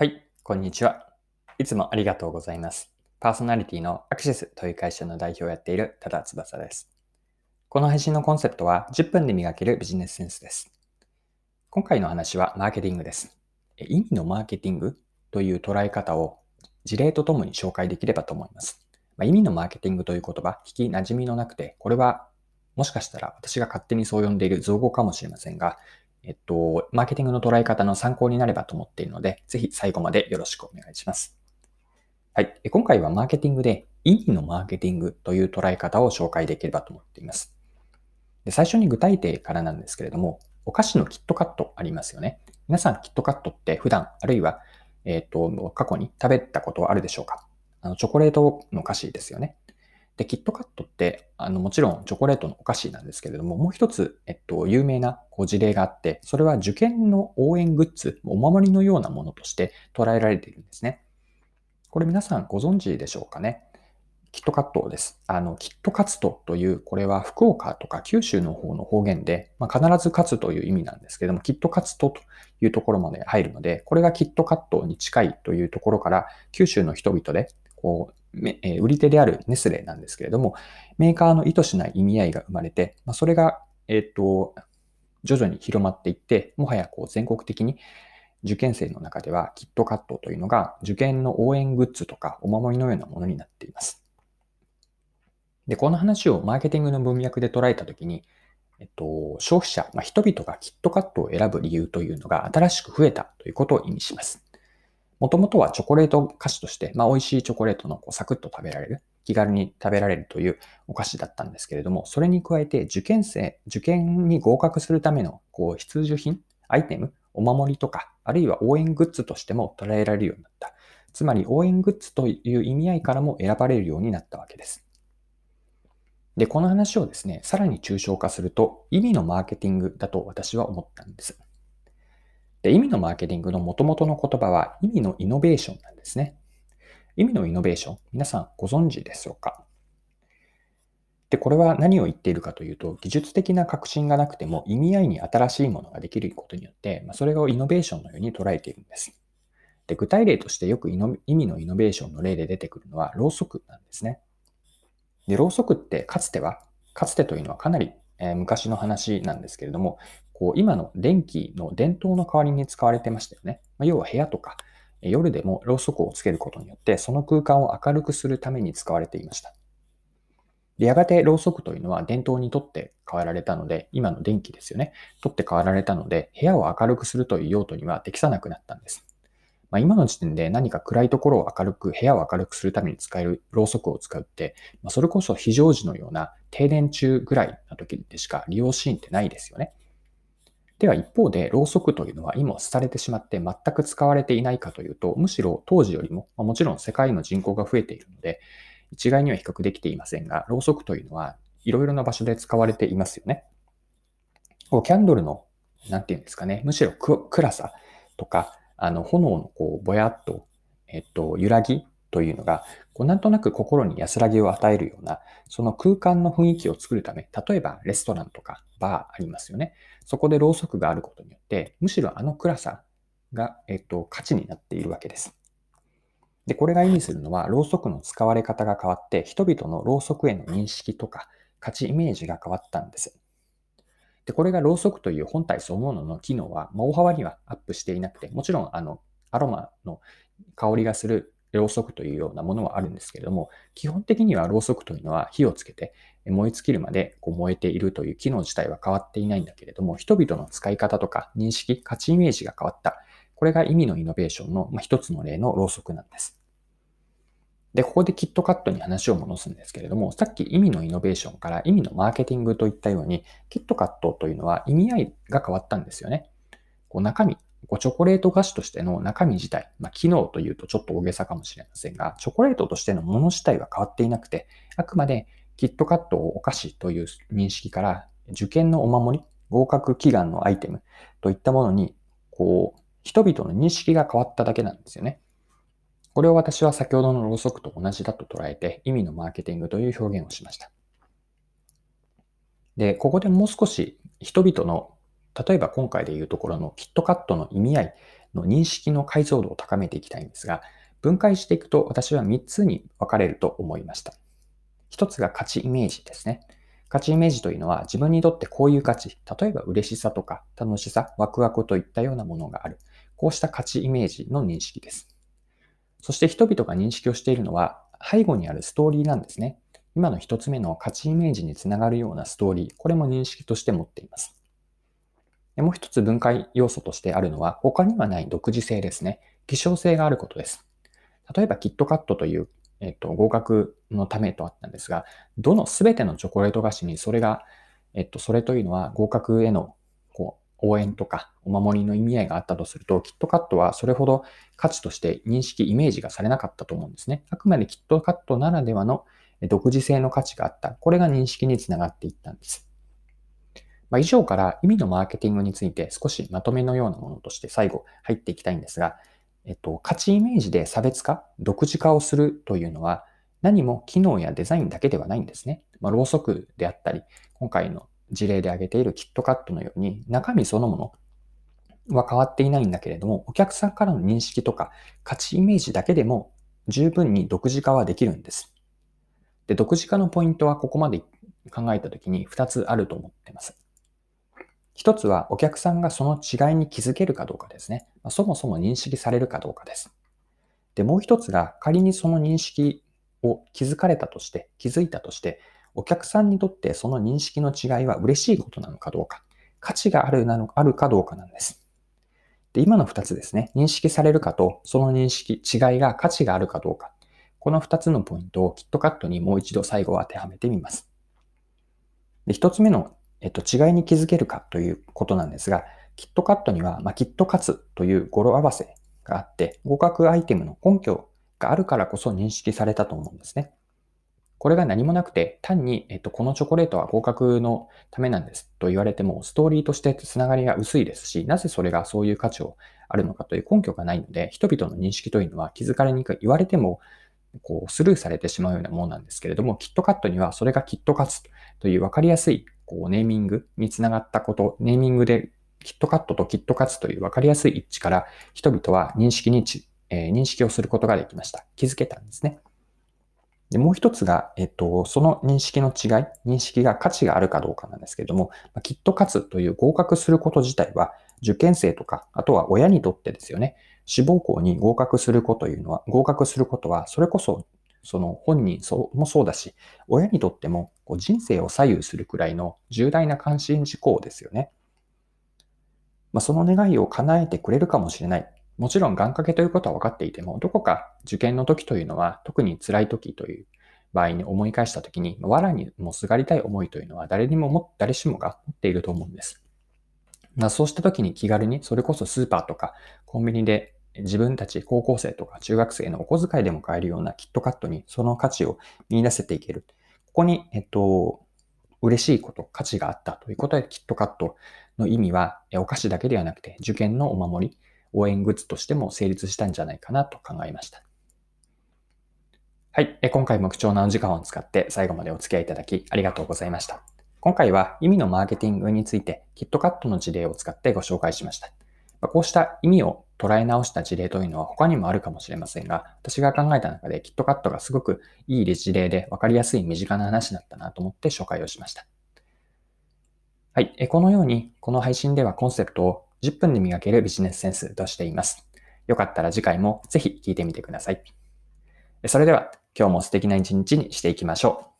はい、こんにちは。いつもありがとうございます。パーソナリティのアクシスという会社の代表をやっている多田翼です。この配信のコンセプトは10分で磨けるビジネスセンスです。今回の話はマーケティングです。意味のマーケティング？という捉え方を事例とともに紹介できればと思います。まあ、意味のマーケティングという言葉、聞き馴染みのなくて、これはもしかしたら私が勝手にそう呼んでいる造語かもしれませんが、えっと、マーケティングの捉え方の参考になればと思っているので、ぜひ最後までよろしくお願いします。はい。今回はマーケティングで意味のマーケティングという捉え方を紹介できればと思っています。で最初に具体例からなんですけれども、お菓子のキットカットありますよね。皆さんキットカットって普段、あるいは、えっ、と、過去に食べたことはあるでしょうか？あの、チョコレートの菓子ですよね。で、キットカットって、あの、もちろんチョコレートのお菓子なんですけれども、もう一つ、えっと、有名なこう事例があって、それは受験の応援グッズ、お守りのようなものとして捉えられているんですね。これ皆さんご存知でしょうかね？キットカットです。あの、キットカツトという、これは福岡とか九州の方の方言で、まあ、必ず勝つという意味なんですけれども、キットカツトというところまで入るので、これがキットカットに近いというところから、九州の人々で、こう、売り手であるネスレなんですけれども、メーカーの意図しない意味合いが生まれて、ま、それが、えっ、と、徐々に広まっていって、もはやこう全国的に受験生の中ではキットカットというのが受験の応援グッズとかお守りのようなものになっています。で、この話をマーケティングの文脈で捉えたときに、えっと、消費者、まあ、人々がキットカットを選ぶ理由というのが新しく増えたということを意味します。もともとはチョコレート菓子として、まあ、美味しいチョコレートのこうサクッと食べられる、気軽に食べられるというお菓子だったんですけれども、それに加えて受験生、受験に合格するためのこう必需品、アイテム、お守りとか、あるいは応援グッズとしても捉えられるようになった。つまり応援グッズという意味合いからも選ばれるようになったわけです。で、この話をですね、さらに抽象化すると、意味のマーケティングだと私は思ったんです。で、意味のマーケティングの元々の言葉は意味のイノベーションなんですね。意味のイノベーション、皆さんご存知でしょうか？で、これは何を言っているかというと、技術的な革新がなくても意味合いに新しいものができることによって、ま、それをイノベーションのように捉えているんです。で、具体例としてよく意味のイノベーションの例で出てくるのは、ろうそくなんですね。で、ろうそくってかつては、かつてというのはかなり、え昔の話なんですけれども、こう今の電気の電灯の代わりに使われてましたよね。ま要は部屋とか夜でもろうそくをつけることによってその空間を明るくするために使われていました。でやがてろうそくというのは電灯にとって変えられたので、今の電気ですよね。とって変わられたので、部屋を明るくするという用途には適さなくなったんです。まあ、今の時点で何か暗いところを明るく、部屋を明るくするために使えるろうそくを使うって、まあ、それこそ非常時のような停電中ぐらいの時でしか利用シーンってないですよね。では一方で、ろうそくというのは今廃れてしまって全く使われていないかというと、むしろ当時よりも、まあ、もちろん世界の人口が増えているので、一概には比較できていませんが、ろうそくというのはいろいろな場所で使われていますよね。こうキャンドルの、なんていうんですかね、むしろ暗さとか、あの炎のこうぼやっと、えっと、揺らぎというのが、こうなんとなく心に安らぎを与えるような、その空間の雰囲気を作るため、例えばレストランとかバーありますよね。そこでろうそくがあることによって、むしろあの暗さが、えっと、価値になっているわけです。で、これが意味するのは、ろうそくの使われ方が変わって、人々のろうそくへの認識とか価値イメージが変わったんです。で、これがろうそくという本体そのものの機能は、大幅にはアップしていなくて、もちろん、あの、アロマの香りがするろうそくというようなものはあるんですけれども、基本的にはろうそくというのは火をつけて燃え尽きるまでこう燃えているという機能自体は変わっていないんだけれども、人々の使い方とか認識、価値イメージが変わった。これが意味のイノベーションの一つの例のろうそくなんです。で、ここでキットカットに話を戻すんですけれども、さっき意味のイノベーションから意味のマーケティングといったように、キットカットというのは意味合いが変わったんですよね。こう中身、こうチョコレート菓子としての中身自体、まあ、機能というとちょっと大げさかもしれませんが、チョコレートとしてのもの自体は変わっていなくて、あくまでキットカットをお菓子という認識から、受験のお守り、合格祈願のアイテムといったものに、こう、人々の認識が変わっただけなんですよね。これを私は先ほどのろうそくと同じだと捉えて、意味のマーケティングという表現をしました。で、ここでもう少し人々の例えば今回でいうところのキットカットの意味合いの認識の解像度を高めていきたいんですが、分解していくと私は3つに分かれると思いました。1つが価値イメージですね。価値イメージというのは自分にとってこういう価値、例えば嬉しさとか楽しさ、ワクワクといったようなものがある。こうした価値イメージの認識です。そして人々が認識をしているのは背後にあるストーリーなんですね。今の一つ目の価値イメージにつながるようなストーリー、これも認識として持っています。もう一つ分解要素としてあるのは他にはない独自性ですね。希少性があることです。例えばキットカットという、えっと、合格のためとあったんですが、どの全てのチョコレート菓子にそれが、えっと、それというのは合格へのこう応援とかお守りの意味合いがあったとすると、キットカットはそれほど価値として認識、イメージがされなかったと思うんですね。あくまでキットカットならではの独自性の価値があった。これが認識につながっていったんです。まあ、以上から意味のマーケティングについて少しまとめのようなものとして最後入っていきたいんですが、えっと、価値イメージで差別化、独自化をするというのは何も機能やデザインだけではないんですね。まあ、ろうそくであったり、今回の事例で挙げているキットカットのように中身そのものは変わっていないんだけれども、お客さんからの認識とか価値イメージだけでも十分に独自化はできるんです。で、独自化のポイントはここまで考えたときに2つあると思っています。一つはお客さんがその違いに気づけるかどうかですね。そもそも認識されるかどうかです。で、もう一つが仮にその認識を気づかれたとして、気づいたとして、お客さんにとってその認識の違いは嬉しいことなのかどうか、価値があるなのあるかどうかなんです。で、今の二つですね。認識されるかと、その認識、違いが価値があるかどうか。この二つのポイントをキットカットにもう一度最後当てはめてみます。で、一つ目のえっと、違いに気づけるかということなんですが、キットカットには、まあ、キットカツという語呂合わせがあって、合格アイテムの根拠があるからこそ認識されたと思うんですね。これが何もなくて、単に、えっと、このチョコレートは合格のためなんですと言われても、ストーリーとしてつながりが薄いですし、なぜそれがそういう価値をあるのかという根拠がないので、人々の認識というのは気づかれにくい。言われても、こう、スルーされてしまうようなものなんですけれども、キットカットにはそれがキットカツという分かりやすいこうネーミングにつながったこと、ネーミングでキットカットとキットカツという分かりやすい一致から人々は認識に、えー、認識をすることができました。気づけたんですね。で、もう一つが、えっと、その認識の違い、認識が価値があるかどうかなんですけれども、キットカツという合格すること自体は、受験生とか、あとは親にとってですよね、志望校に合格することというのは、合格することは、それこそその本人もそうだし、親にとってもこう人生を左右するくらいの重大な関心事項ですよね。まあ、その願いを叶えてくれるかもしれない。もちろん願掛けということは分かっていても、どこか受験の時というのは特に辛い時という場合に思い返した時に、藁にもすがりたい思いというのは誰にもも、誰しもが持っていると思うんです。ま、そうした時に気軽に、それこそスーパーとかコンビニで自分たち高校生とか中学生のお小遣いでも買えるようなキットカットにその価値を見出せていける。ここに、えっと、嬉しいこと、価値があったということで、キットカットの意味は、お菓子だけではなくて、受験のお守り、応援グッズとしても成立したんじゃないかなと考えました。はい。今回も貴重なお時間を使って最後までお付き合いいただきありがとうございました。今回は意味のマーケティングについてキットカットの事例を使ってご紹介しました。こうした意味を捉え直した事例というのは他にもあるかもしれませんが、私が考えた中でキットカットがすごくいい事例で分かりやすい身近な話だったなと思って紹介をしました。はい。このように、この配信ではコンセプトを10分で磨けるビジネスセンスとしています。よかったら次回もぜひ聞いてみてください。それでは今日も素敵な一日にしていきましょう。